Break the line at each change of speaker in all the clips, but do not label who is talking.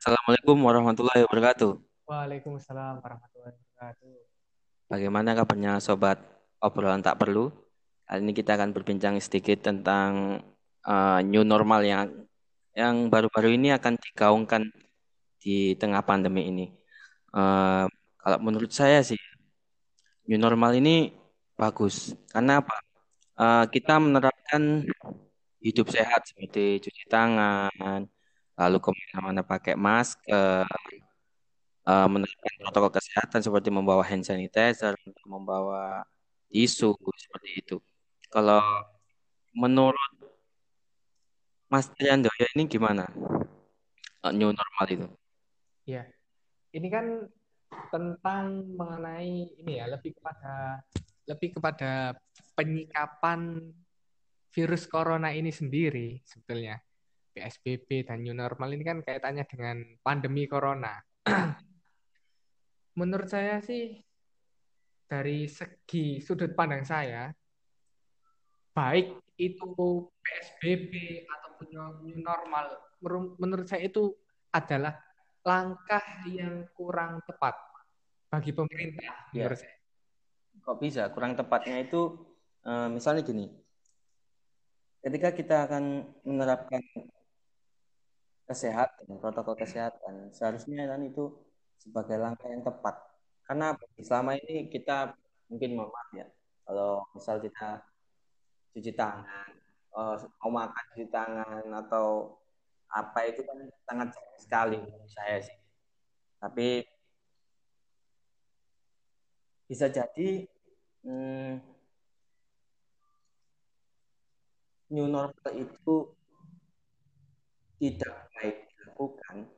Assalamualaikum warahmatullahi wabarakatuh.
Waalaikumsalam warahmatullahi wabarakatuh.
Bagaimana kabarnya sobat obrolan tak perlu? Kali ini kita akan berbincang sedikit tentang uh, new normal yang yang baru-baru ini akan digaungkan di tengah pandemi ini. Uh, kalau menurut saya sih new normal ini bagus. Karena apa? Uh, kita menerapkan hidup sehat seperti cuci tangan, lalu ke mana-mana pakai masker, uh, menerapkan protokol kesehatan seperti membawa hand sanitizer, membawa tisu seperti itu. Kalau menurut Mas Triandoyo ini gimana uh, new normal itu?
Ya, ini kan tentang mengenai ini ya lebih kepada lebih kepada penyikapan virus corona ini sendiri sebetulnya. PSBB dan new normal ini kan kaitannya dengan pandemi corona. Menurut saya sih dari segi sudut pandang saya baik itu PSBB ataupun new normal menurut saya itu adalah langkah yang kurang tepat bagi pemerintah ya. menurut saya.
Kok bisa kurang tepatnya itu uh, misalnya gini. Ketika kita akan menerapkan kesehatan, protokol kesehatan. Seharusnya kan itu sebagai langkah yang tepat. Karena selama ini kita mungkin mohon maaf ya, kalau misal kita cuci tangan, oh, mau makan cuci tangan atau apa itu kan sangat sekali menurut saya sih. Tapi bisa jadi hmm, new normal itu tidak baik dilakukan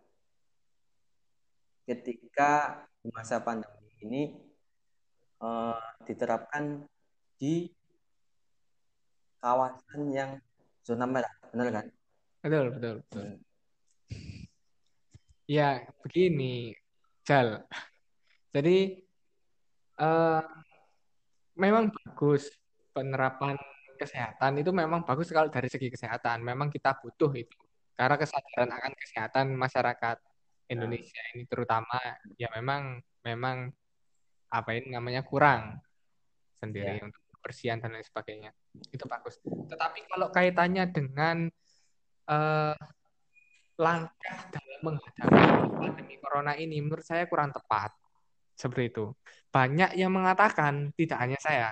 ketika di masa pandemi ini uh, diterapkan di kawasan yang zona merah, benar kan?
Betul, betul, betul. Hmm. Ya, begini, Jal. Jadi, uh, memang bagus penerapan kesehatan itu memang bagus kalau dari segi kesehatan. Memang kita butuh itu karena kesadaran akan kesehatan masyarakat Indonesia ini terutama ya memang memang apa ini namanya kurang sendiri ya. untuk kebersihan dan lain sebagainya. Itu bagus. Tetapi kalau kaitannya dengan uh, langkah dalam menghadapi pandemi corona ini menurut saya kurang tepat. Seperti itu. Banyak yang mengatakan tidak hanya saya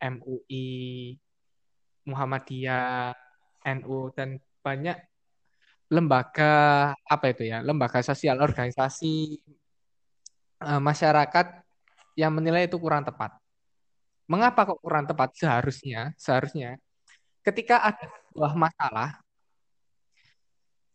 MUI Muhammadiyah NU dan banyak lembaga apa itu ya lembaga sosial organisasi uh, masyarakat yang menilai itu kurang tepat. Mengapa kok kurang tepat? Seharusnya seharusnya ketika ada sebuah masalah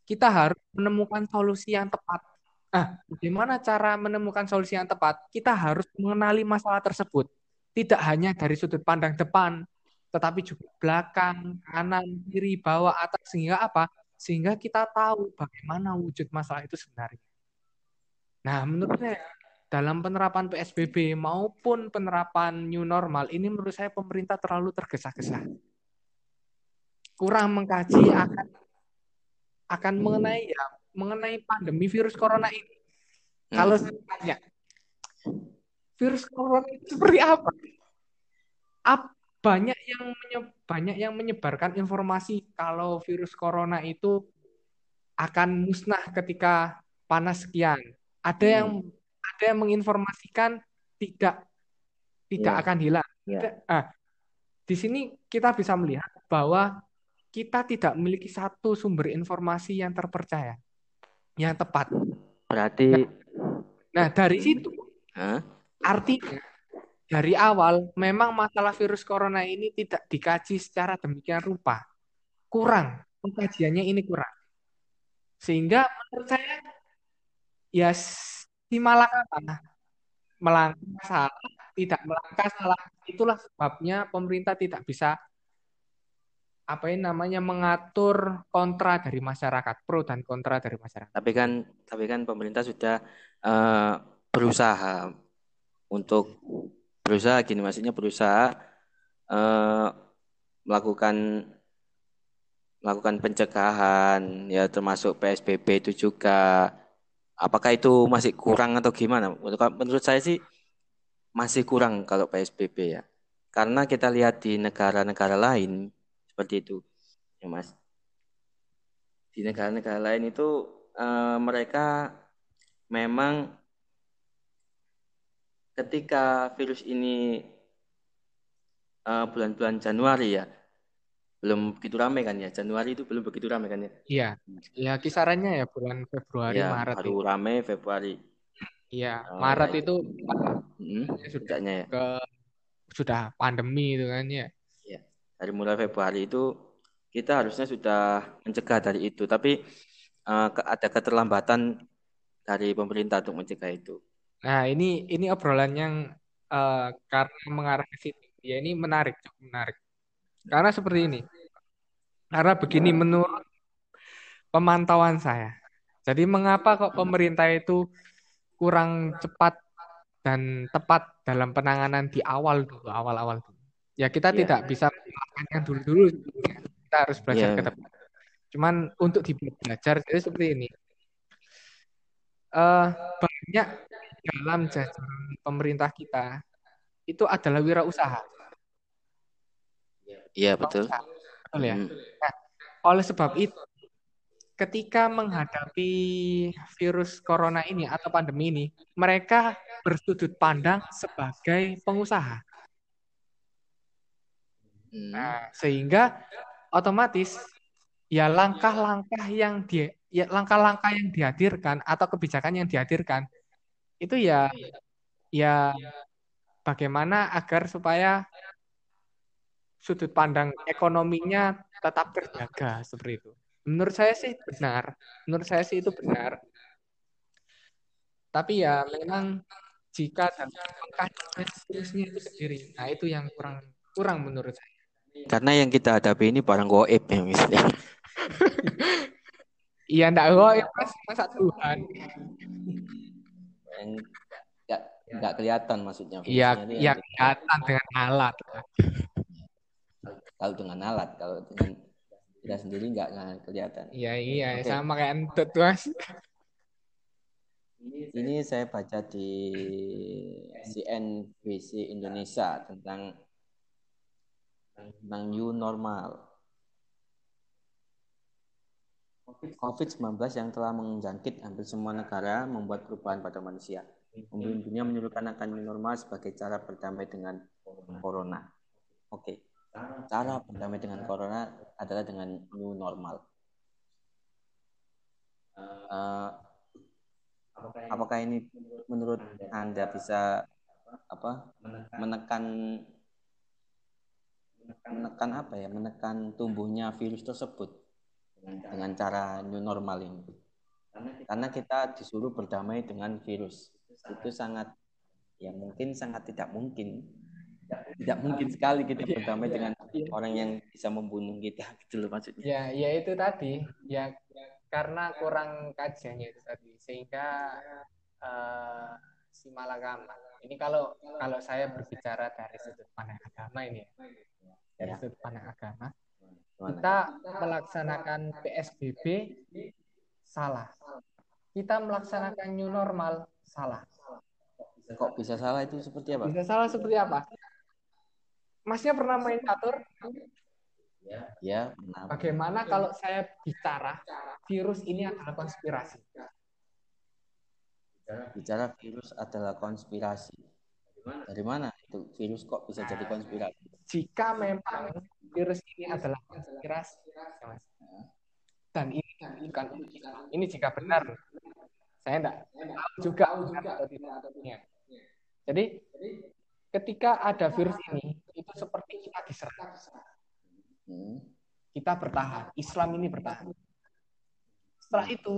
kita harus menemukan solusi yang tepat. Nah, bagaimana cara menemukan solusi yang tepat? Kita harus mengenali masalah tersebut. Tidak hanya dari sudut pandang depan, tetapi juga belakang, kanan, kiri, bawah, atas, sehingga apa? Sehingga kita tahu bagaimana wujud masalah itu sebenarnya. Nah, menurut saya dalam penerapan PSBB maupun penerapan new normal ini menurut saya pemerintah terlalu tergesa-gesa. Kurang mengkaji akan akan mengenai ya mengenai pandemi virus corona ini. Hmm. Kalau saya tanya virus corona itu seperti apa? Apa banyak yang banyak yang menyebarkan informasi kalau virus corona itu akan musnah ketika panas sekian. Ada yang hmm. ada yang menginformasikan tidak tidak yeah. akan hilang. Yeah. Ah, di sini kita bisa melihat bahwa kita tidak memiliki satu sumber informasi yang terpercaya, yang tepat.
Berarti,
nah, nah dari situ, huh? artinya dari awal memang masalah virus corona ini tidak dikaji secara demikian rupa. Kurang, pengkajiannya ini kurang. Sehingga menurut saya ya si malakama melangkah salah, tidak melangkah salah. Itulah sebabnya pemerintah tidak bisa apa ini namanya mengatur kontra dari masyarakat, pro dan kontra dari masyarakat.
Tapi kan tapi kan pemerintah sudah uh, berusaha untuk berusaha gini maksudnya berusaha uh, melakukan melakukan pencegahan ya termasuk PSBB itu juga apakah itu masih kurang atau gimana? Menurut saya sih masih kurang kalau PSBB ya. Karena kita lihat di negara-negara lain seperti itu. Ya, Mas. Di negara-negara lain itu uh, mereka memang ketika virus ini eh, bulan-bulan uh, Januari ya belum begitu ramai kan ya? Januari itu belum begitu ramai kan ya?
Iya. Ya kisarannya ya bulan Februari ya, Maret
baru itu. ramai Februari.
Iya uh, Maret ya, itu
hmm, sudah ya?
ke sudah pandemi itu kan ya.
Ya dari mulai Februari itu kita harusnya sudah mencegah dari itu. Tapi uh, ada keterlambatan dari pemerintah untuk mencegah itu
Nah, ini ini obrolan yang uh, karena mengarah ke situ. Ya, ini menarik, cukup menarik. Karena seperti ini. Karena begini menurut pemantauan saya. Jadi mengapa kok pemerintah itu kurang cepat dan tepat dalam penanganan di awal dulu, awal-awal dulu. Ya kita yeah. tidak bisa melakukan yang dulu-dulu. Kita harus belajar yeah. ke depan. Cuman untuk belajar jadi seperti ini. Uh, banyak dalam jajaran pemerintah kita itu adalah wirausaha.
Iya betul.
Betul ya. Hmm. Nah, oleh sebab itu, ketika menghadapi virus corona ini atau pandemi ini, mereka bersudut pandang sebagai pengusaha. Hmm. Nah, sehingga otomatis ya langkah-langkah yang dia ya langkah-langkah yang dihadirkan atau kebijakan yang dihadirkan itu ya ya bagaimana agar supaya sudut pandang ekonominya tetap terjaga seperti itu. Menurut saya sih benar. Menurut saya sih itu benar. Tapi ya memang jika dan itu sendiri, nah itu yang kurang kurang menurut saya.
Karena yang kita hadapi ini barang goib ya misalnya.
Iya ndak goib mas masa Tuhan
yang nggak nggak kelihatan maksudnya
iya iya kelihatan dengan alat.
Kalau dengan alat kalau dengan kita sendiri nggak kelihatan.
Iya iya okay. sama kayak entut mas.
Ini saya baca di CNBC Indonesia tentang tentang new normal COVID-19 yang telah menjangkit hampir semua negara membuat perubahan pada manusia. Pemimpin dunia menyuruhkan akan new normal sebagai cara berdamai dengan corona. Oke, okay. cara berdamai dengan corona adalah dengan new normal. Uh, apakah ini menurut anda bisa apa menekan menekan apa ya menekan tumbuhnya virus tersebut dengan cara new normal ini. Karena kita disuruh berdamai dengan virus. Itu sangat ya mungkin sangat tidak mungkin. Tidak mungkin sekali kita berdamai dengan orang yang bisa membunuh kita gitu loh maksudnya.
Ya, ya itu tadi. Ya karena kurang kajiannya itu tadi sehingga uh, si malagama. Ini kalau kalau saya berbicara dari sudut pandang agama ini ya. Dari ya. sudut pandang agama kita melaksanakan PSBB salah. Kita melaksanakan new normal salah.
Kok bisa salah itu seperti apa?
Bisa salah seperti apa? Masnya pernah main catur?
Ya,
Bagaimana kalau saya bicara virus ini adalah konspirasi?
Bicara virus adalah konspirasi. Dari mana itu virus kok bisa jadi konspirasi?
Jika memang virus ini adalah konspirasi, ya mas. Dan ini bukan ini jika benar, saya tidak tahu juga atau tidak. Jadi ketika ada virus ini, itu seperti kita diserang. Kita bertahan, Islam ini bertahan. Setelah itu,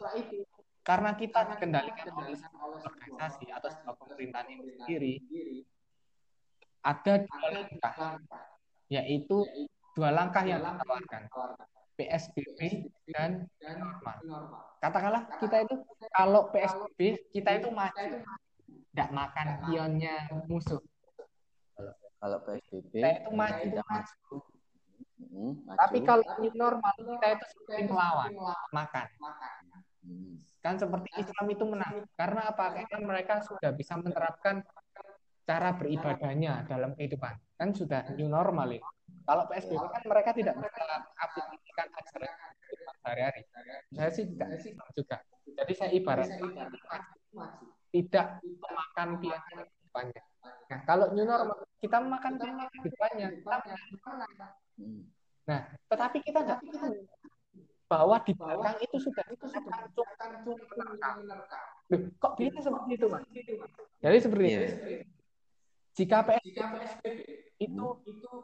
karena kita dikendalikan oleh organisasi atau sebuah pemerintahan ini sendiri, ada dua langkah, yaitu dua langkah yang ditawarkan PSBB dan normal. Katakanlah kita itu kalau PSBB kita itu maju, tidak makan pionnya musuh.
Kalau PSBB
kita itu maju, maju.
Hmm, maju.
Tapi kalau new normal kita itu seperti melawan makan.
Hmm.
Kan seperti Islam itu menang. Karena apa? Karena mereka sudah bisa menerapkan cara beribadahnya dalam kehidupan. Kan sudah new normal ini. Kalau PSBB kan mereka tidak bisa aplikasikan kehidupan sehari-hari. Saya sih tidak juga. Jadi saya ibarat tidak memakan piala kehidupannya. Nah, kalau new normal kita makan kita menang.
Hmm.
Nah, tetapi kita nggak tahu bahwa di belakang itu sudah itu sudah kancung. Loh, kok bisa seperti itu, Mas? Jadi seperti itu. Jika PSBB itu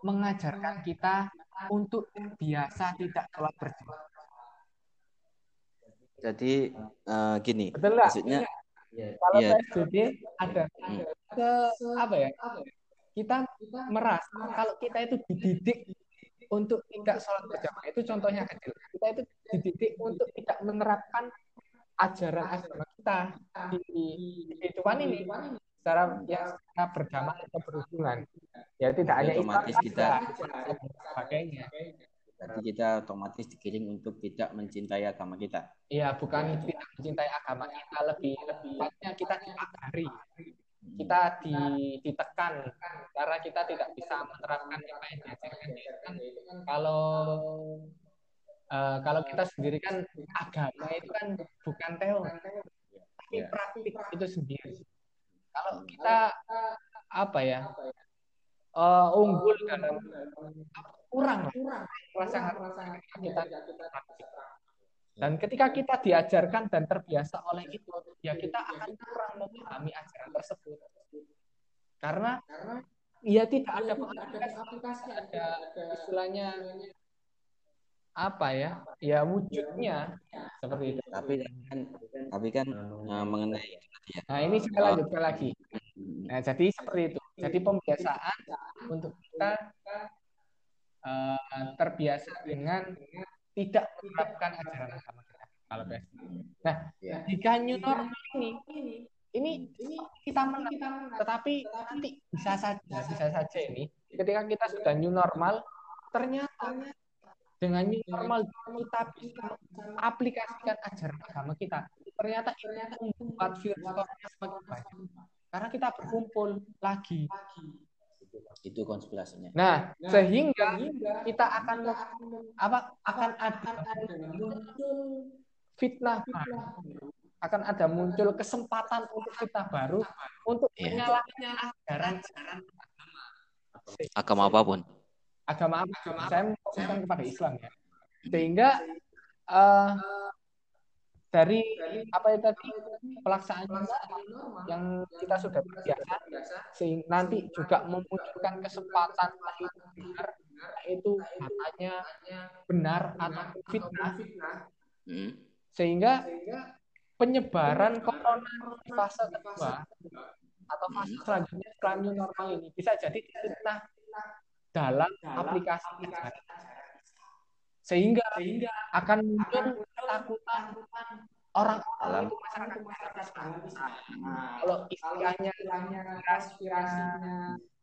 mengajarkan kita untuk biasa tidak sholat berjamaah.
Jadi eh, gini,
Betul
maksudnya
Kalau
Iya.
PSBB ada ke apa ya? Kita merasa kalau kita itu dididik untuk tidak sholat berjamaah itu contohnya kecil. Kita itu dididik untuk tidak menerapkan ajaran agama kita di di kehidupan ini secara yang secara berjamaah atau berhubungan. Ya tidak hanya
Otomatis kita-
sebagainya.
berarti kita otomatis digiring untuk tidak mencintai agama kita.
Iya, bukan tidak mencintai agama kita lebih lebih tepatnya kita dipagari. Kita di, ditekan karena kita tidak bisa menerapkan yang itu kan kalau eh, kalau kita sendiri kan agama itu kan bukan teori tapi
Iya.
praktik itu sendiri. Kalau kita apa ya eh, unggul dalam kurang lah rasa kita praktik. Dan ketika kita diajarkan dan terbiasa oleh itu, ya kita akan kurang memahami ajaran tersebut. Karena ya tidak ada aplikasi, ada istilahnya apa ya? Ya wujudnya seperti itu.
Tapi kan, tapi kan eh, mengenai itu tadi ya.
Nah ini saya lanjutkan lagi. Nah jadi seperti itu. Jadi pembiasaan untuk kita eh, terbiasa dengan tidak menerapkan ajaran agama kita. Kalau PSBB. Nah,
Ya.
jika new normal ini ini kita menang tetapi nanti bisa saja bisa saja ini ketika kita sudah new normal ternyata dengan new normal kita bisa aplikasikan ajaran agama kita ternyata ternyata membuat corona semakin banyak karena kita berkumpul lagi
Itu konspirasinya.
nah sehingga kita akan apa akan ada fitnah baru akan ada muncul kesempatan untuk fitnah baru untuk
Iya.
menyalahkan ajaran
Agama apa pun.
Agama apa? Saya memfokuskan kepada Islam ya. Sehingga eh, dari apa itu tadi? pelaksanaan yang kita sudah biasa, sehingga nanti juga memunculkan kesempatan lain benar, itu katanya benar atau fitnah,
Hmm.
sehingga penyebaran corona di fase kedua atau fase selanjutnya setelah new normal ini bisa jadi fitnah dalam aplikasi ajaran. sehingga akan muncul ketakutan orang-orang itu masyarakat kalau istilahnya konspirasinya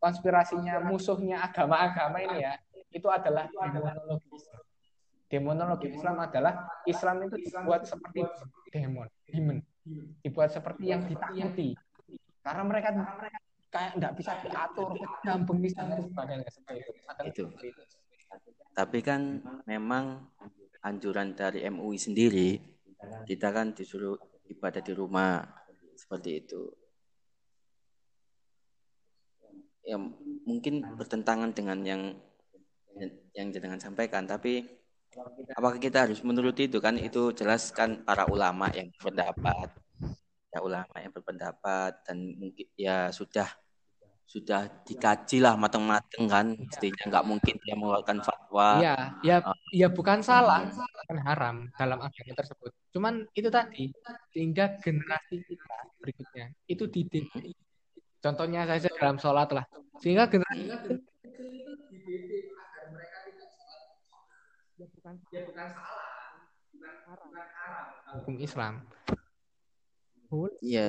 konspirasinya musuhnya agama-agama ini ya itu adalah demonologi Islam. Demonologi Islam adalah Islam itu dibuat seperti demon, demon, dibuat seperti yang ditakuti. karena mereka kayak nggak bisa diatur, gampang bisa dan sebagainya seperti itu.
Tapi kan memang anjuran dari MUI sendiri kita kan disuruh ibadah di rumah seperti itu. Ya mungkin bertentangan dengan yang yang jenengan sampaikan, tapi apakah kita harus menuruti itu kan itu jelas kan para ulama yang berpendapat ya ulama yang berpendapat dan mungkin ya sudah sudah dikaji lah matang-matang kan mestinya nggak mungkin dia mengeluarkan fatwa.
Iya, ya, ya bukan salah, bukan haram dalam agama tersebut. Cuman itu tadi, sehingga generasi kita berikutnya itu dididik. Contohnya saja dalam sholat lah, sehingga generasi itu dididik agar mereka tidak sholat. Ya bukan, ya bukan salah, bukan haram. Hukum Islam.
Iya.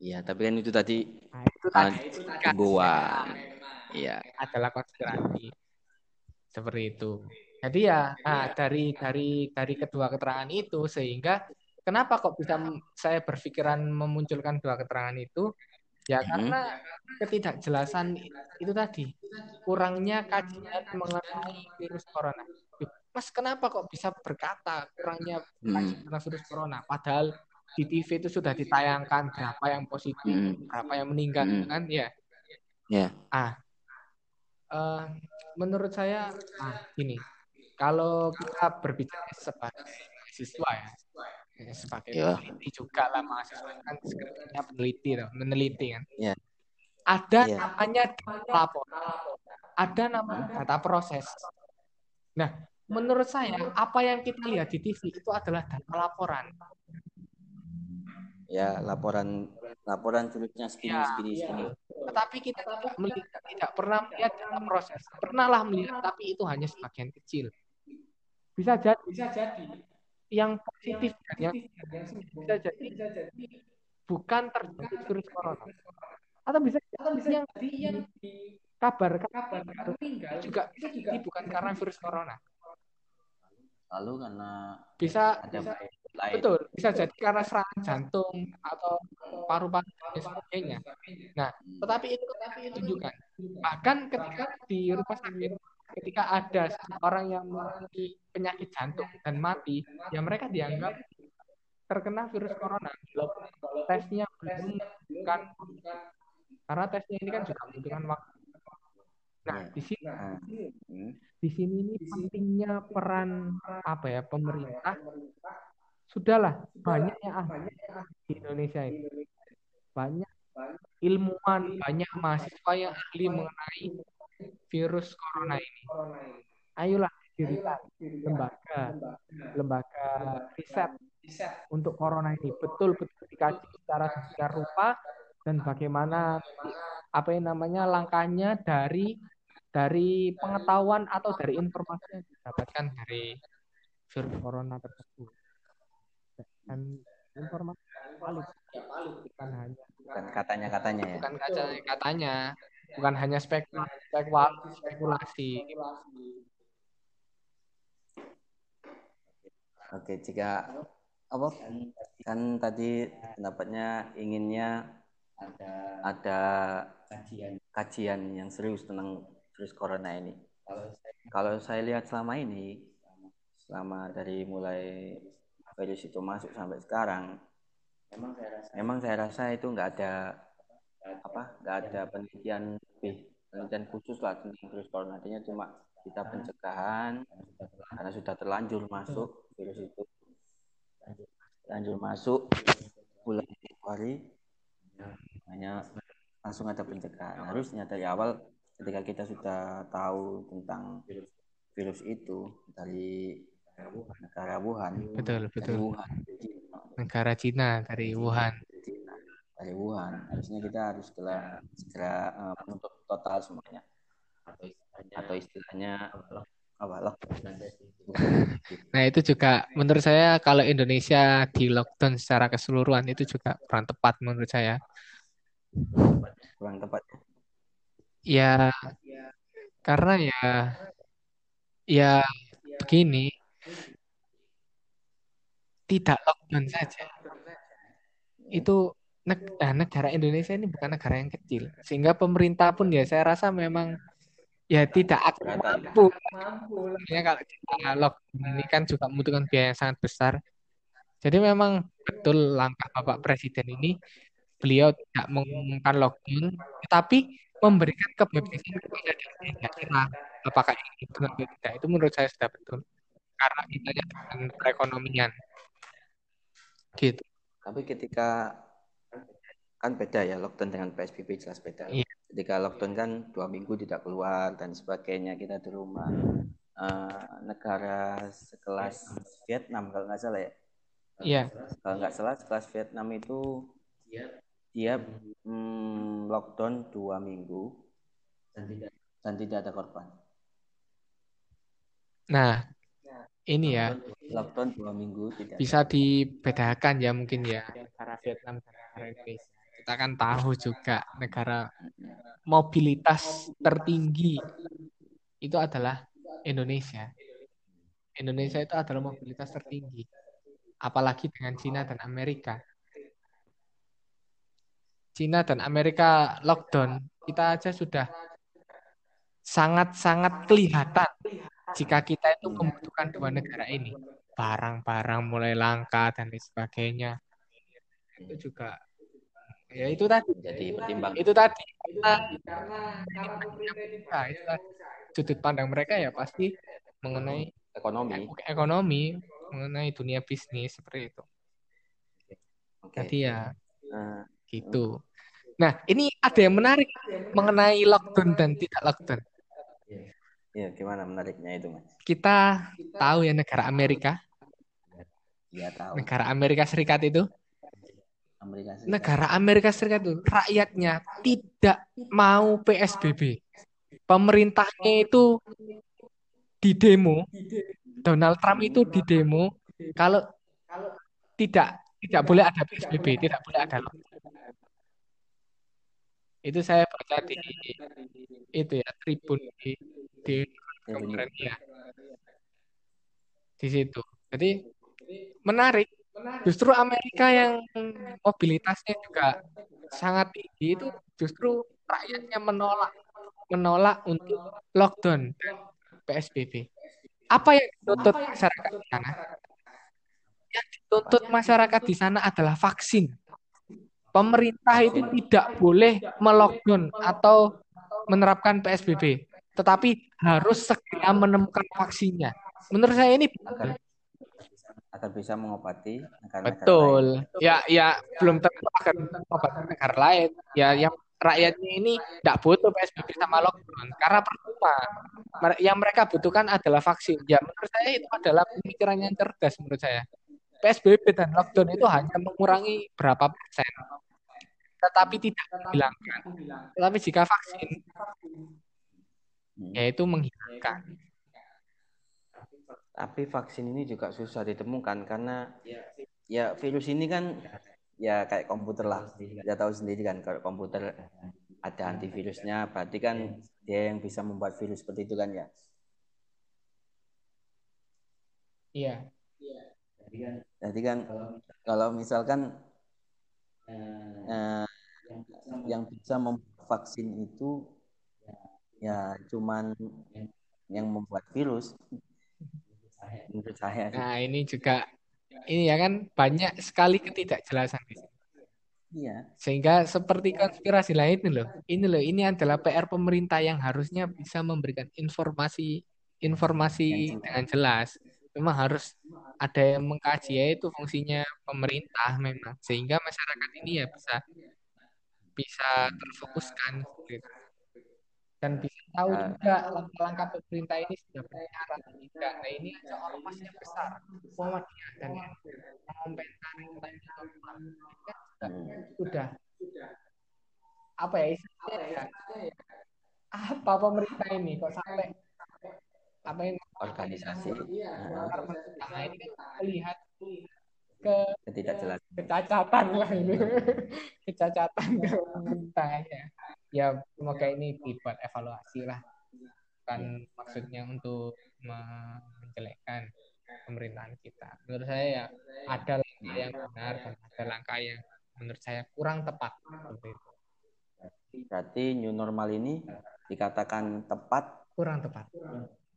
Iya, tapi kan itu tadi
Nah, itu
ah,
tadi
himbauan. Iya.
adalah konspirasi seperti itu. Jadi ya, nah dari dari dari kedua keterangan itu sehingga kenapa kok bisa saya berpikiran memunculkan dua keterangan itu? Ya
Mhm.
karena ketidakjelasan itu tadi kurangnya kajian mengenai virus corona. Mas, kenapa kok bisa berkata kurangnya
Hmm.
virus corona? Padahal di TV itu sudah ditayangkan berapa yang positif,
Hmm.
berapa yang meninggal,
Hmm.
kan? Ya.
Ya.
Ah, eh, menurut saya, ah, gini, kalau kita berbicara sebagai mahasiswa ya, ya, sebagai
Ya.
peneliti juga lah mahasiswa kan skripsinya peneliti, loh, meneliti kan.
Ya.
Ada
Ya.
namanya data laporan, ada namanya data proses. Nah, menurut saya apa yang kita lihat di TV itu adalah data laporan.
Ya, laporan laporan virusnya segini
Ya,
segini segini.
Tetapi kita tidak melihat, tidak pernah melihat data proses. Pernahlah melihat, tapi itu hanya sebagian kecil. Bisa jadi, bisa jadi yang positif dan yang bisa jadi bukan terjadi virus corona. Atau bisa jadi yang yang kabar kabar meninggal juga bisa jadi bukan karena virus corona.
Lalu karena
Bisa
ada
bisa
lain.
betul bisa jadi karena serangan jantung atau paru-paru dan sebagainya. Nah, tetapi itu tetapi itu tunjukkan. Bahkan ketika di rumah sakit, ketika ada orang yang memiliki penyakit jantung dan mati, ya mereka dianggap terkena virus corona. Tesnya belum menunjukkan karena tesnya ini kan juga membutuhkan waktu. Nah, di sini
Nah, hmm.
di sini ini pentingnya peran apa ya pemerintah? sudahlah banyak yang ahli di Indonesia ini. Banyak ilmuwan banyak mahasiswa yang ahli mengenai virus corona ini. ayolah dirikan lembaga lembaga riset untuk corona ini. betul betul dikaji secara secara rupa dan bagaimana apa yang namanya langkahnya dari dari pengetahuan atau dari informasi yang didapatkan dari virus corona tersebut. Dan informasi yang valid. Bukan hanya
bukan katanya katanya ya.
bukan katanya katanya. Bukan hanya spekulasi spekulasi. spekulasi.
Oke, jika apa? Kan tadi pendapatnya inginnya ada ada kajian. kajian yang serius tentang virus corona ini. Kalau saya lihat selama ini, selama dari mulai virus itu masuk sampai sekarang, memang saya rasa, memang saya rasa itu nggak ada apa, nggak ada penelitian lebih penelitian khusus lah tentang virus corona. Artinya cuma kita pencegahan karena sudah terlanjur masuk virus itu lanjut masuk bulan Februari hanya langsung ada pencegahan harusnya dari awal ketika kita sudah tahu tentang virus virus itu dari negara Wuhan.
Betul
dari
betul.
Wuhan.
Negara Cina dari Wuhan.
Cina, dari Wuhan. Harusnya kita harus segera segera uh, menutup total semuanya. Atau istilahnya apa? lockdown
Nah, itu juga menurut saya kalau Indonesia di lockdown secara keseluruhan itu juga kurang tepat menurut saya.
kurang tepat
Ya, karena ya, ya begini, tidak lockdown saja. Itu nah, negara Indonesia ini bukan negara yang kecil, sehingga pemerintah pun ya saya rasa memang ya tidak akan mampu. Ya kalau kita lockdown ini kan juga membutuhkan biaya yang sangat besar. Jadi memang betul langkah Bapak Presiden ini beliau tidak mengumumkan lockdown, tetapi memberikan kebebasan kepada daerah. Apakah ini betul atau tidak? Itu menurut saya sudah betul. Karena kita dengan perekonomian. Gitu.
Tapi ketika kan beda ya lockdown dengan PSBB jelas beda.
Iya.
Ketika lockdown kan dua minggu tidak keluar dan sebagainya kita di rumah. Eh, negara sekelas Vietnam kalau nggak salah ya.
Iya.
Kalau nggak salah sekelas Vietnam itu dia mm, lockdown dua minggu dan tidak ada korban.
Nah, ini ya
Lockdown dua minggu tidak.
bisa dibedakan ya mungkin ya antara Vietnam dan negara Indonesia. Kita kan tahu juga negara mobilitas tertinggi itu adalah Indonesia. Indonesia itu adalah mobilitas tertinggi. Apalagi dengan Cina dan Amerika. Cina dan Amerika lockdown, kita aja sudah sangat-sangat kelihatan jika kita itu membutuhkan dua negara ini. Barang-barang mulai langka dan lain sebagainya. Itu juga ya itu tadi
jadi pertimbang
itu tadi karena nah, itu tadi. sudut pandang mereka ya pasti mengenai
ekonomi
ekonomi mengenai dunia bisnis seperti itu
Oke.
jadi ya
Nah,
gitu. Nah ini ada yang menarik mengenai lockdown dan tidak lockdown.
Ya gimana menariknya itu mas?
Kita tahu ya negara Amerika?
Ya tahu.
Negara Amerika Serikat itu?
Amerika Serikat.
Negara Amerika Serikat itu rakyatnya tidak mau PSBB. Pemerintahnya itu di demo. Donald Trump itu di demo. Kalau tidak tidak boleh ada PSBB, tidak boleh ada lockdown. Itu saya baca di itu ya Tribun di, di
Ya, benar.
kemarin ya. Di situ. Jadi menarik. Justru Amerika yang mobilitasnya juga sangat tinggi itu justru rakyatnya menolak menolak untuk lockdown dan PSBB. Apa yang dituntut masyarakat di sana? Yang dituntut masyarakat di sana adalah vaksin. Pemerintah itu tidak boleh melockdown atau menerapkan PSBB, tetapi harus segera menemukan vaksinnya. Menurut saya ini
agar agar bisa mengobati negara-negara lain.
Betul. Ya, ya belum tentu akan obat negara lain. Ya, yang rakyatnya ini tidak butuh PSBB sama lockdown karena percuma. Yang mereka butuhkan adalah vaksin. Ya, menurut saya itu adalah pemikiran yang cerdas menurut saya. PSBB dan lockdown itu hanya mengurangi berapa persen, tetapi tidak menghilangkan. Tetapi jika vaksin,
Hmm.
yaitu menghilangkan.
Tapi vaksin ini juga susah ditemukan karena ya virus ini kan ya kayak komputer lah. Kita tahu sendiri kan kalau komputer ada antivirusnya, berarti kan dia yang bisa membuat virus seperti itu kan ya.
Iya.
Jadi kan kalau misalkan eh, yang bisa membuat vaksin itu ya cuman yang membuat virus menurut saya.
Nah, ini juga ini ya kan banyak sekali ketidakjelasan di sini.
Iya.
Sehingga seperti konspirasi lain ini loh. Ini loh, ini adalah PR pemerintah yang harusnya bisa memberikan informasi informasi dengan jelas. Memang harus ada yang mengkaji ya itu fungsinya pemerintah memang sehingga masyarakat ini ya bisa bisa terfokuskan gitu. dan bisa tahu
Ya.
juga langkah-langkah pemerintah ini sudah benar atau tidak. Nah ini aja ormasnya besar, Muhammadiyah dan yang mengomentari tentang
Hmm.
sudah apa ya istilahnya ya apa pemerintah ini kok sampai apa yang
Organisasi. nah,
ini kan melihat ke
ketidakjelasan.
kecacatan lah ini. Kecacatan ke pemerintah ya ya semoga ini dibuat evaluasi lah. Kan maksudnya untuk me- menjelekkan pemerintahan kita. Menurut saya ya ada langkah yang benar dan ada langkah yang menurut saya kurang tepat seperti itu.
Berarti new normal ini dikatakan tepat,
kurang tepat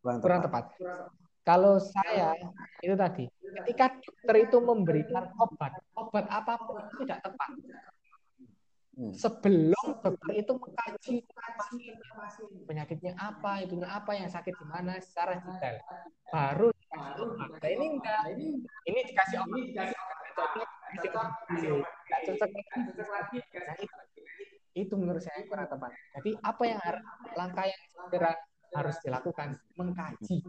kurang,
kurang
tepat.
tepat. Kalau saya itu tadi, ketika dokter itu memberikan obat, obat apa pun itu tidak tepat.
Hmm.
Sebelum dokter itu mengkaji penyakitnya apa, itunya apa, yang sakit di mana secara detail, baru dikasih obat. Nah, ini enggak, ini dikasih obat, dikasih obat, dikasih obat dulu. Nggak cocok lagi. Nah, itu, itu menurut saya kurang tepat. Jadi apa yang langkah yang segera harus dilakukan mengkaji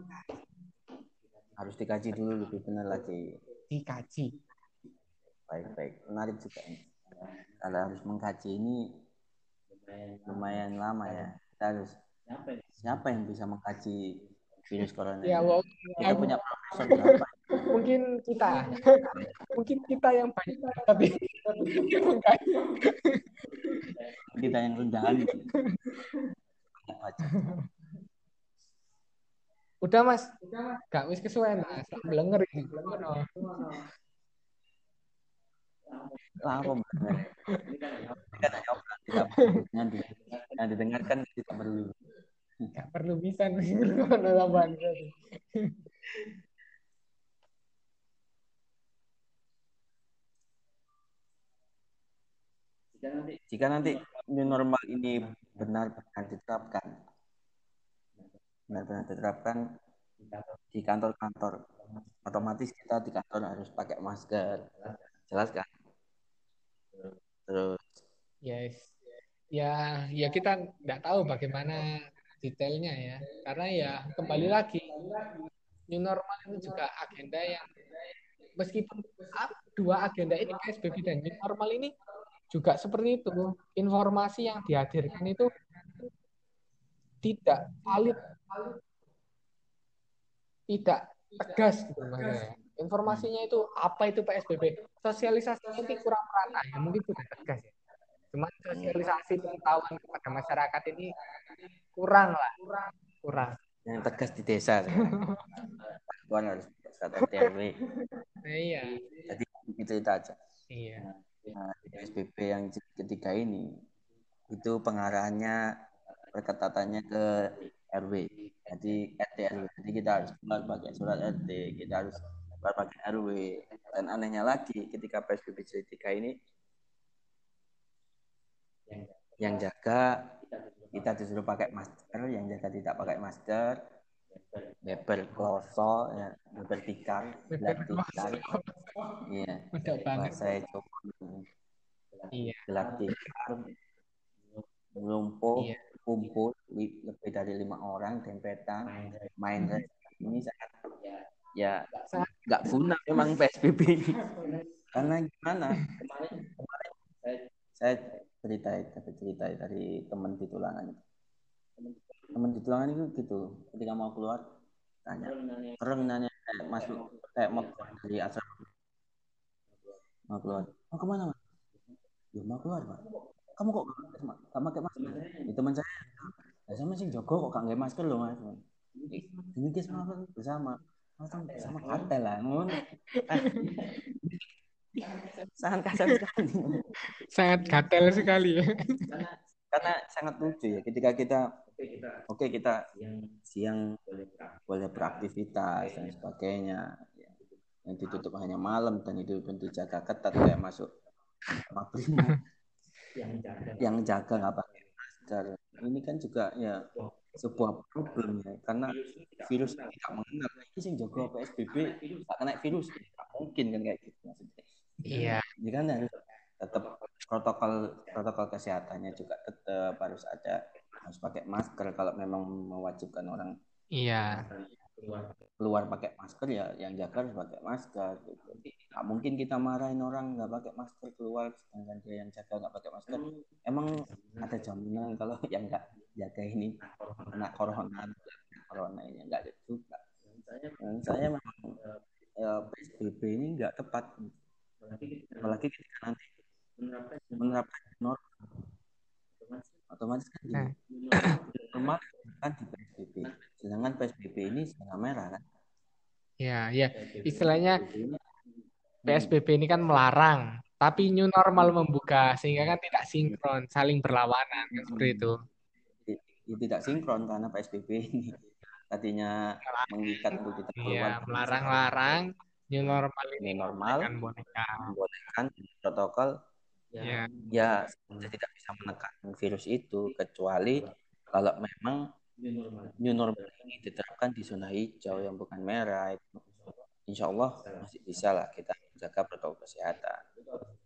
Harus dikaji dulu lebih benar lagi.
dikaji
Baik-baik. Menarik juga ini. Kalau harus mengkaji ini lumayan lama ya. Kita harus siapa yang bisa mengkaji virus corona?
ya wow,
Kita punya profesor berapa?
mungkin kita mungkin kita yang banyak tapi mengkaji
kita yang rendahan
Udah mas, gak wis kesuwen mas, belenger ini.
lama bener ini kan yang, di, yang didengarkan tidak perlu.
Gak perlu bisa nih. Tambahan
jika nanti new normal ini benar-benar diterapkan benar-benar diterapkan di kantor-kantor. Otomatis kita di kantor harus pakai masker. Jelas kan? Terus?
Yes. Ya ya kita nggak tahu bagaimana detailnya ya. Karena ya kembali lagi new normal ini juga agenda yang meskipun dua agenda ini PSBB dan new normal ini juga seperti itu. Informasi yang dihadirkan itu tidak valid tidak tegas gitu maksudnya. Informasinya itu apa itu PSBB sosialisasinya itu kurang merata ya mungkin sudah tegas ya. Cuma sosialisasi pengetahuan kepada masyarakat ini kurang lah. Kurang.
Yang tegas di desa Tuan harus kata TRW
iya.
Jadi itu, itu aja.
Iya.
Nah, PSBB yang ketiga ini itu pengarahannya perketatannya ke RW jadi RT RW jadi kita harus keluar pakai surat RT kita harus keluar pakai RW dan anehnya lagi ketika PSBB ketiga ini yang jaga kita disuruh pakai masker yang jaga tidak pakai masker beber kloso ya beber tikar beber tikar. iya. Saya coba. Iya. Gelap tikar melumpuh iya. Kumpul lebih dari lima orang dempetan main ini sangat ya. nggak guna memang psbb karena gimana? Kemarin saya cerita tapi cerita dari teman di tulangan. Teman di tulangan. Itu gitu ketika mau keluar tanya. Sering nanya. Kayak masuk kayak mau keluar dari asrama. Mau keluar. Mau ke mana mas? Ya mau keluar pak kamu kok gak pakai masker? Ya, teman saya ya sama sih Joko kok gak pakai masker loh mas. Ini kita sama bersama. Sama kartel lah sangat kasar sekali.
Sangat gatel sekali ya.
Karena, karena sangat lucu ya ketika kita oke okay, kita siang boleh beraktivitas dan sebagainya. Yang ditutup hanya malam dan itu pun dijaga ketat kayak masuk yang jaga. Nggak pakai masker. Ini kan juga ya sebuah problem ya karena virus tidak mengenal. ini sih jaga PSBB tak kena virus tidak mungkin kan kayak gitu maksudnya.
Iya.
Jadi kan harus tetap protokol protokol kesehatannya juga tetap harus ada harus pakai masker kalau memang mewajibkan orang
iya
keluar keluar pakai masker ya yang jaga harus pakai masker gitu. Nggak mungkin kita marahin orang nggak pakai masker keluar sedangkan dia yang jaga nggak pakai masker. Emang ada jaminan kalau yang nggak jaga ini kena corona corona ini nggak ada juga. Dan saya memang ya, PSBB ini nggak tepat apalagi ketika nanti menerapkan menerapkan normal otomatis kan nah. normal kan di PSBB sedangkan PSBB ini zona merah kan?
Ya ya. Istilahnya PSBB ini kan melarang tapi new normal membuka sehingga kan tidak sinkron saling berlawanan kan seperti itu.
Ya, tidak sinkron karena PSBB ini. Tadinya mengikat untuk kita keluar
iya, melarang-larang new normal
ini normal boneka. membolehkan protokol ya, ya saya tidak bisa menekan virus itu kecuali kalau memang new normal. Ini diterapkan di zona hijau yang bukan merah. Itu insya Allah masih bisa lah kita jaga protokol kesehatan.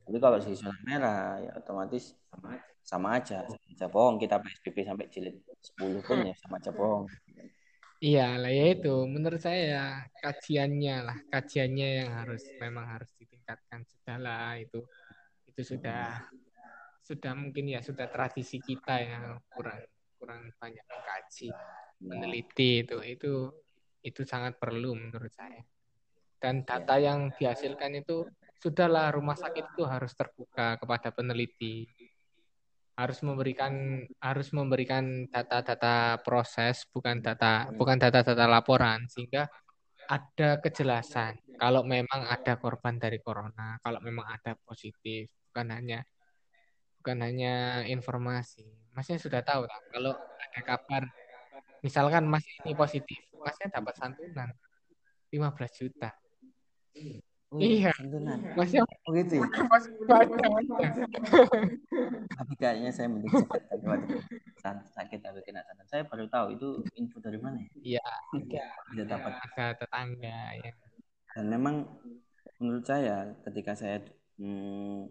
Tapi kalau di zona merah ya otomatis sama aja. Sama aja bohong kita PSBB sampai jilid 10 pun ya sama aja bohong
Iya lah ya itu. Menurut saya ya kajiannya lah. Kajiannya yang harus memang harus ditingkatkan. Sudah lah itu. Itu sudah sudah mungkin ya sudah tradisi kita yang kurang mengkaji meneliti itu itu itu sangat perlu menurut saya. Dan data yang dihasilkan itu sudahlah rumah sakit itu harus terbuka kepada peneliti. Harus memberikan harus memberikan data-data proses bukan data bukan data-data laporan sehingga ada kejelasan kalau memang ada korban dari corona kalau memang ada positif bukan hanya bukan hanya informasi masnya sudah tahu tak? kalau ada kabar misalkan mas ini positif masnya dapat santunan 15 juta
Oh,
Iya.
santunan.
masnya
Oh gitu ya?
banyak
Tapi kayaknya saya mending cepat sakit atau kena santan. Saya baru tahu itu info dari mana ya?
Iya,
Bisa dapat.
ada tetangga ya.
Dan memang menurut saya ketika saya hmm,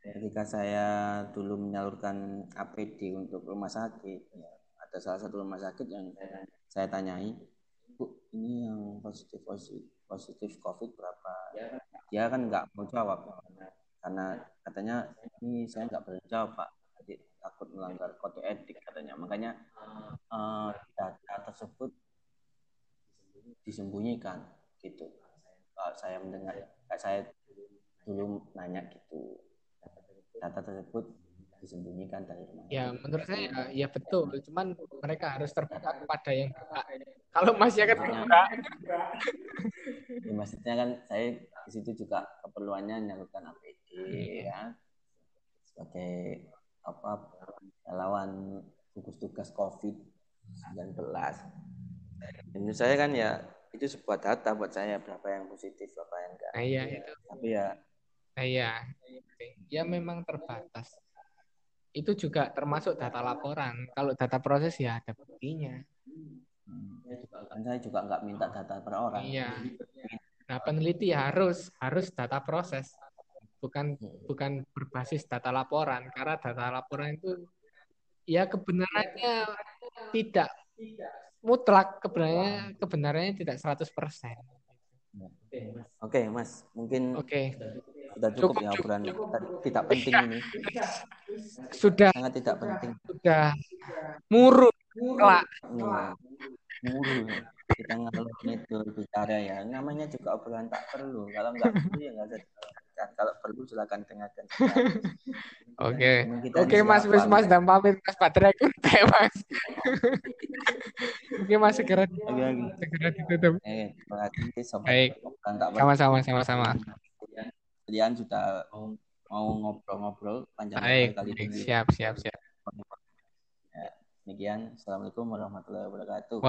ketika saya dulu menyalurkan APD untuk rumah sakit, ya, ada salah satu rumah sakit yang saya tanyai, Bu, ini yang positif positif positif COVID berapa? Dia kan nggak mau jawab karena katanya ini saya nggak boleh jawab Pak, jadi takut melanggar kode etik katanya. Makanya eh, data tersebut disembunyikan gitu. Kalau saya mendengar, saya dulu nanya gitu, data tersebut disembunyikan dari rumah.
Ya, menurut saya ya, ya betul, cuman mereka harus terbuka kepada yang berhak. Kalau masih akan terbuka,
Ya, maksudnya kan saya di situ juga keperluannya menyalurkan APD ya sebagai apa relawan gugus tugas COVID-19. Menurut saya kan ya itu sebuah data buat saya berapa yang positif berapa yang enggak.
nah, iya itu.
Tapi ya
Nah, iya. Ya memang terbatas. Itu juga termasuk data laporan. Kalau data proses ya ada buktinya.
hmm, kan saya juga nggak minta data per orang.
Iya. Nah, peneliti harus harus data proses. Bukan bukan berbasis data laporan karena data laporan itu ya kebenarannya tidak mutlak kebenarannya kebenarannya tidak 100%.
Oke, Mas, mungkin
Oke,
sudah cukup,
Cukup,
ya obrolan
cukup.
tidak penting ini,
sudah
sangat tidak penting.
sudah murut kelak.
Iya. Mulu kita ngeluh itu bicara ya namanya juga obrolan tak perlu kalau nggak perlu ya nggak usah kalau perlu silakan dengarkan
Oke. Oke Mas, wis Mas
Mas?
dan pamit Mas baterai aku teh Mas. Oke Mas segera
oke oke
segera ditutup.
eh terima kasih sobat
Baik. Sama-sama sama-sama.
Kalian sudah mau ngobrol-ngobrol panjang
Baik,
kali ini.
Siap siap siap.
demikian. Assalamualaikum warahmatullahi wabarakatuh